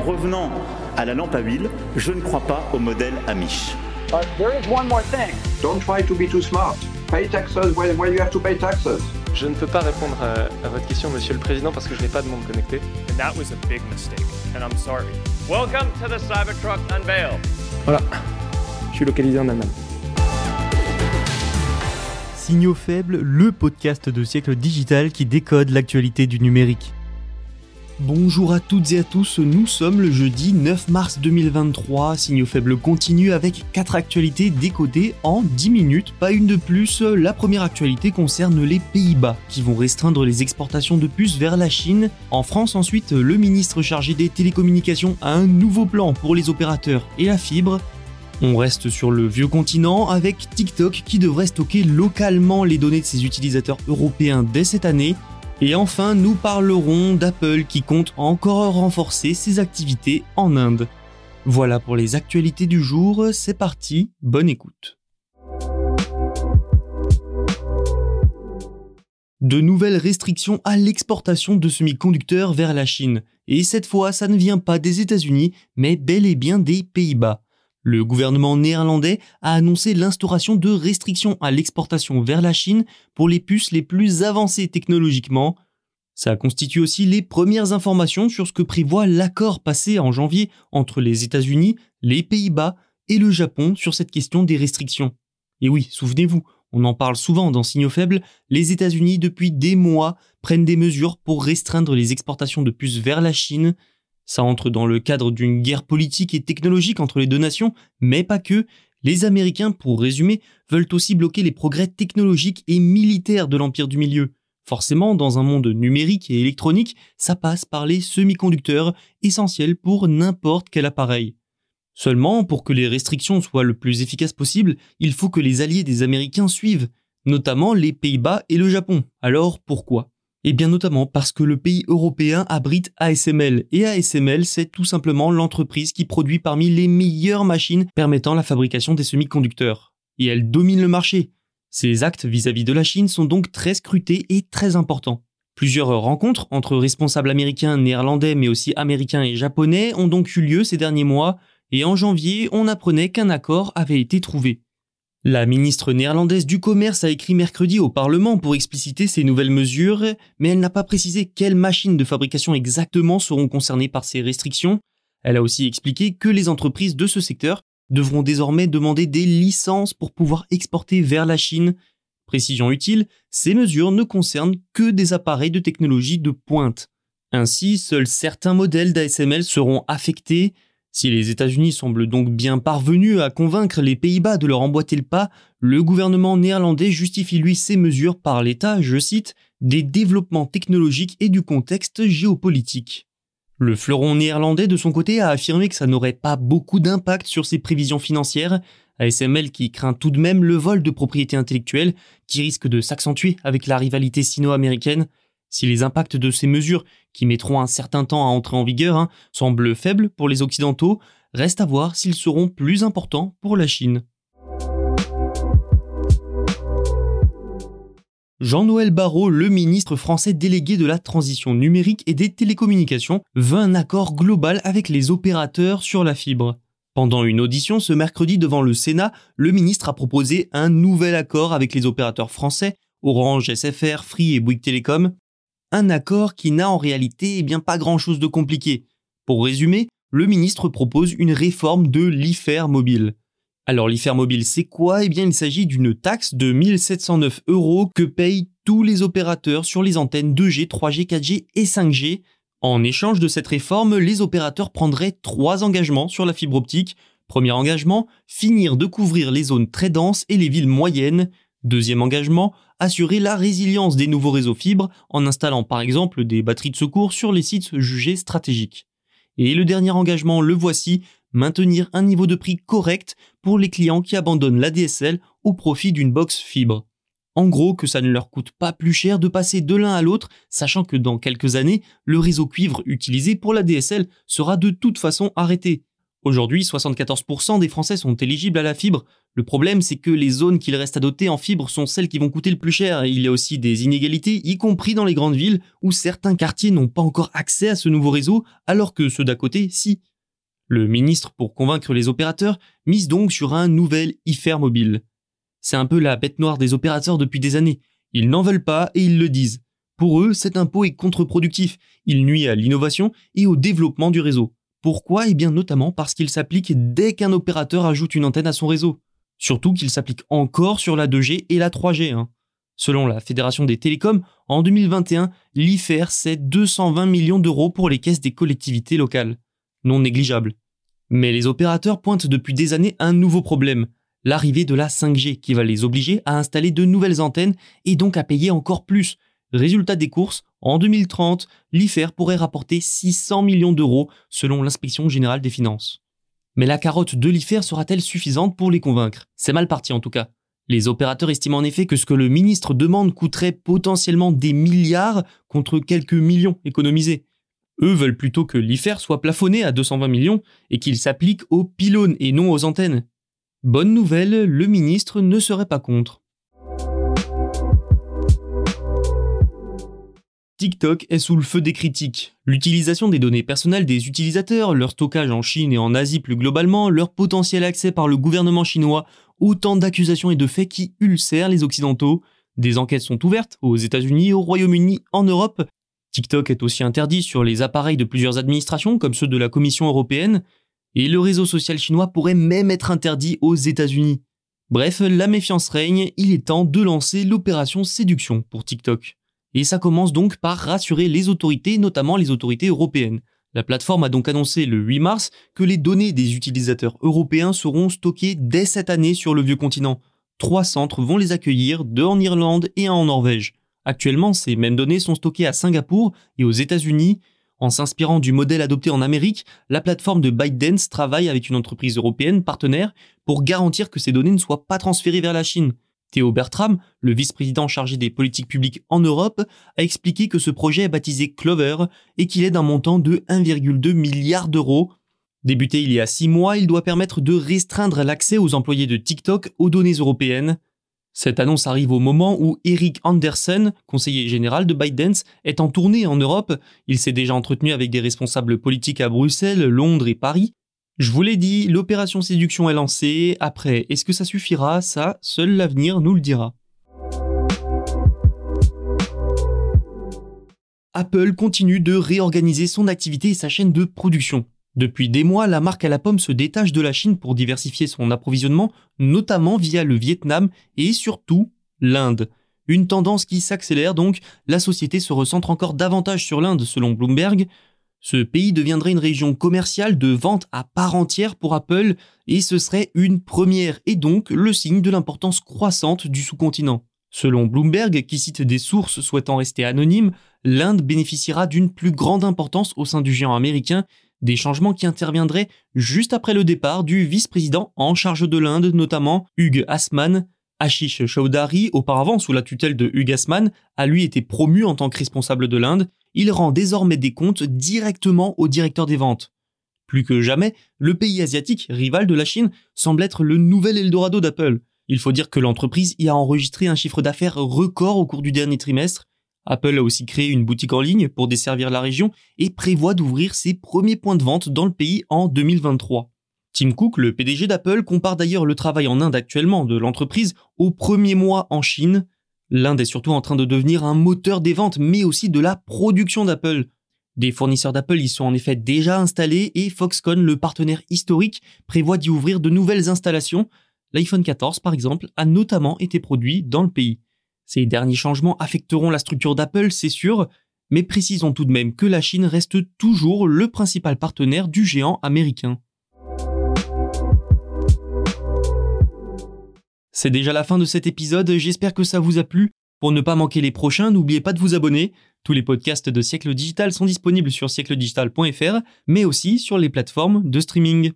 En revenant à la lampe à huile, je ne crois pas au modèle Amish. But there is one more thing. Don't try to be too smart. Pay taxes when, when you have to pay taxes. Je ne peux pas répondre à, à votre question, Monsieur le Président, parce que je n'ai pas de monde connecté. And that was a big mistake, and I'm sorry. Welcome to the Cybertruck Unveil. Voilà, je suis localisé en Allemagne. Signaux faibles, le podcast de siècle digital qui décode l'actualité du numérique. Bonjour à toutes et à tous, nous sommes le jeudi 9 mars 2023. Signaux faibles continue avec 4 actualités décodées en 10 minutes, pas une de plus. La première actualité concerne les Pays-Bas qui vont restreindre les exportations de puces vers la Chine. En France ensuite, le ministre chargé des télécommunications a un nouveau plan pour les opérateurs et la fibre. On reste sur le vieux continent avec TikTok qui devrait stocker localement les données de ses utilisateurs européens dès cette année. Et enfin, nous parlerons d'Apple qui compte encore renforcer ses activités en Inde. Voilà pour les actualités du jour, c'est parti, bonne écoute. De nouvelles restrictions à l'exportation de semi-conducteurs vers la Chine. Et cette fois, ça ne vient pas des États-Unis, mais bel et bien des Pays-Bas. Le gouvernement néerlandais a annoncé l'instauration de restrictions à l'exportation vers la Chine pour les puces les plus avancées technologiquement. Ça constitue aussi les premières informations sur ce que prévoit l'accord passé en janvier entre les États-Unis, les Pays-Bas et le Japon sur cette question des restrictions. Et oui, souvenez-vous, on en parle souvent dans Signaux faibles, les États-Unis depuis des mois prennent des mesures pour restreindre les exportations de puces vers la Chine. Ça entre dans le cadre d'une guerre politique et technologique entre les deux nations, mais pas que. Les Américains, pour résumer, veulent aussi bloquer les progrès technologiques et militaires de l'Empire du Milieu. Forcément, dans un monde numérique et électronique, ça passe par les semi-conducteurs, essentiels pour n'importe quel appareil. Seulement, pour que les restrictions soient le plus efficaces possible, il faut que les alliés des Américains suivent, notamment les Pays-Bas et le Japon. Alors pourquoi? Eh bien notamment parce que le pays européen abrite ASML, et ASML c'est tout simplement l'entreprise qui produit parmi les meilleures machines permettant la fabrication des semi-conducteurs. Et elle domine le marché. Ces actes vis-à-vis de la Chine sont donc très scrutés et très importants. Plusieurs rencontres entre responsables américains, néerlandais, mais aussi américains et japonais ont donc eu lieu ces derniers mois, et en janvier, on apprenait qu'un accord avait été trouvé. La ministre néerlandaise du Commerce a écrit mercredi au Parlement pour expliciter ces nouvelles mesures, mais elle n'a pas précisé quelles machines de fabrication exactement seront concernées par ces restrictions. Elle a aussi expliqué que les entreprises de ce secteur devront désormais demander des licences pour pouvoir exporter vers la Chine. Précision utile, ces mesures ne concernent que des appareils de technologie de pointe. Ainsi, seuls certains modèles d'ASML seront affectés. Si les États-Unis semblent donc bien parvenus à convaincre les Pays-Bas de leur emboîter le pas, le gouvernement néerlandais justifie lui ces mesures par l'état, je cite, des développements technologiques et du contexte géopolitique. Le fleuron néerlandais de son côté a affirmé que ça n'aurait pas beaucoup d'impact sur ses prévisions financières, ASML qui craint tout de même le vol de propriété intellectuelle qui risque de s'accentuer avec la rivalité sino-américaine. Si les impacts de ces mesures, qui mettront un certain temps à entrer en vigueur, hein, semblent faibles pour les Occidentaux, reste à voir s'ils seront plus importants pour la Chine. Jean-Noël Barrot, le ministre français délégué de la transition numérique et des télécommunications, veut un accord global avec les opérateurs sur la fibre. Pendant une audition ce mercredi devant le Sénat, le ministre a proposé un nouvel accord avec les opérateurs français, Orange, SFR, Free et Bouygues Télécom. Un accord qui n'a en réalité eh bien pas grand-chose de compliqué. Pour résumer, le ministre propose une réforme de l'IFER mobile. Alors l'IFER mobile, c'est quoi? Eh bien, il s'agit d'une taxe de 1709 euros que payent tous les opérateurs sur les antennes 2G, 3G, 4G et 5G. En échange de cette réforme, les opérateurs prendraient trois engagements sur la fibre optique. Premier engagement, finir de couvrir les zones très denses et les villes moyennes. Deuxième engagement, assurer la résilience des nouveaux réseaux fibres en installant par exemple des batteries de secours sur les sites jugés stratégiques. Et le dernier engagement, le voici, maintenir un niveau de prix correct pour les clients qui abandonnent la DSL au profit d'une box fibre. En gros, que ça ne leur coûte pas plus cher de passer de l'un à l'autre, sachant que dans quelques années, le réseau cuivre utilisé pour la DSL sera de toute façon arrêté. Aujourd'hui, 74% des Français sont éligibles à la fibre. Le problème, c'est que les zones qu'il reste à doter en fibre sont celles qui vont coûter le plus cher. Il y a aussi des inégalités, y compris dans les grandes villes, où certains quartiers n'ont pas encore accès à ce nouveau réseau, alors que ceux d'à côté, si. Le ministre, pour convaincre les opérateurs, mise donc sur un nouvel IFER mobile. C'est un peu la bête noire des opérateurs depuis des années. Ils n'en veulent pas et ils le disent. Pour eux, cet impôt est contre-productif. Il nuit à l'innovation et au développement du réseau. Pourquoi? Eh bien notamment parce qu'il s'applique dès qu'un opérateur ajoute une antenne à son réseau. Surtout qu'il s'applique encore sur la 2G et la 3G. Hein. Selon la Fédération des télécoms, en 2021, l'IFER c'est 220 millions d'euros pour les caisses des collectivités locales. Non négligeable. Mais les opérateurs pointent depuis des années un nouveau problème, l'arrivée de la 5G qui va les obliger à installer de nouvelles antennes et donc à payer encore plus. Résultat des courses, en 2030, l'IFER pourrait rapporter 600 millions d'euros selon l'inspection générale des finances. Mais la carotte de l'IFER sera-t-elle suffisante pour les convaincre? C'est mal parti en tout cas. Les opérateurs estiment en effet que ce que le ministre demande coûterait potentiellement des milliards contre quelques millions économisés. Eux veulent plutôt que l'IFER soit plafonné à 220 millions et qu'il s'applique aux pylônes et non aux antennes. Bonne nouvelle, le ministre ne serait pas contre. TikTok est sous le feu des critiques. L'utilisation des données personnelles des utilisateurs, leur stockage en Chine et en Asie plus globalement, leur potentiel accès par le gouvernement chinois, autant d'accusations et de faits qui ulcèrent les Occidentaux. Des enquêtes sont ouvertes aux États-Unis, au Royaume-Uni, en Europe. TikTok est aussi interdit sur les appareils de plusieurs administrations comme ceux de la Commission européenne, et le réseau social chinois pourrait même être interdit aux États-Unis. Bref, la méfiance règne, il est temps de lancer l'opération séduction pour TikTok. Et ça commence donc par rassurer les autorités, notamment les autorités européennes. La plateforme a donc annoncé le 8 mars que les données des utilisateurs européens seront stockées dès cette année sur le vieux continent. Trois centres vont les accueillir, deux en Irlande et un en Norvège. Actuellement, ces mêmes données sont stockées à Singapour et aux États-Unis. En s'inspirant du modèle adopté en Amérique, la plateforme de ByteDance travaille avec une entreprise européenne partenaire pour garantir que ces données ne soient pas transférées vers la Chine. Théo Bertram, le vice-président chargé des politiques publiques en Europe, a expliqué que ce projet est baptisé Clover et qu'il est d'un montant de 1,2 milliard d'euros. Débuté il y a six mois, il doit permettre de restreindre l'accès aux employés de TikTok aux données européennes. Cette annonce arrive au moment où Eric Anderson, conseiller général de ByteDance, est en tournée en Europe. Il s'est déjà entretenu avec des responsables politiques à Bruxelles, Londres et Paris je vous l'ai dit, l'opération séduction est lancée. Après, est-ce que ça suffira? Ça, seul l'avenir nous le dira. Apple continue de réorganiser son activité et sa chaîne de production. Depuis des mois, la marque à la pomme se détache de la Chine pour diversifier son approvisionnement, notamment via le Vietnam et surtout l'Inde. Une tendance qui s'accélère donc, la société se recentre encore davantage sur l'Inde selon Bloomberg. Ce pays deviendrait une région commerciale de vente à part entière pour Apple et ce serait une première et donc le signe de l'importance croissante du sous-continent. Selon Bloomberg, qui cite des sources souhaitant rester anonymes, l'Inde bénéficiera d'une plus grande importance au sein du géant américain, des changements qui interviendraient juste après le départ du vice-président en charge de l'Inde, notamment Hugues Asman. Ashish Chaudhary, auparavant sous la tutelle de Hugues Asman, a lui été promu en tant que responsable de l'Inde il rend désormais des comptes directement au directeur des ventes. Plus que jamais, le pays asiatique, rival de la Chine, semble être le nouvel Eldorado d'Apple. Il faut dire que l'entreprise y a enregistré un chiffre d'affaires record au cours du dernier trimestre. Apple a aussi créé une boutique en ligne pour desservir la région et prévoit d'ouvrir ses premiers points de vente dans le pays en 2023. Tim Cook, le PDG d'Apple, compare d'ailleurs le travail en Inde actuellement de l'entreprise au premier mois en Chine. L'Inde est surtout en train de devenir un moteur des ventes, mais aussi de la production d'Apple. Des fournisseurs d'Apple y sont en effet déjà installés et Foxconn, le partenaire historique, prévoit d'y ouvrir de nouvelles installations. L'iPhone 14, par exemple, a notamment été produit dans le pays. Ces derniers changements affecteront la structure d'Apple, c'est sûr, mais précisons tout de même que la Chine reste toujours le principal partenaire du géant américain. C'est déjà la fin de cet épisode, j'espère que ça vous a plu. Pour ne pas manquer les prochains, n'oubliez pas de vous abonner. Tous les podcasts de Siècle Digital sont disponibles sur siècledigital.fr, mais aussi sur les plateformes de streaming.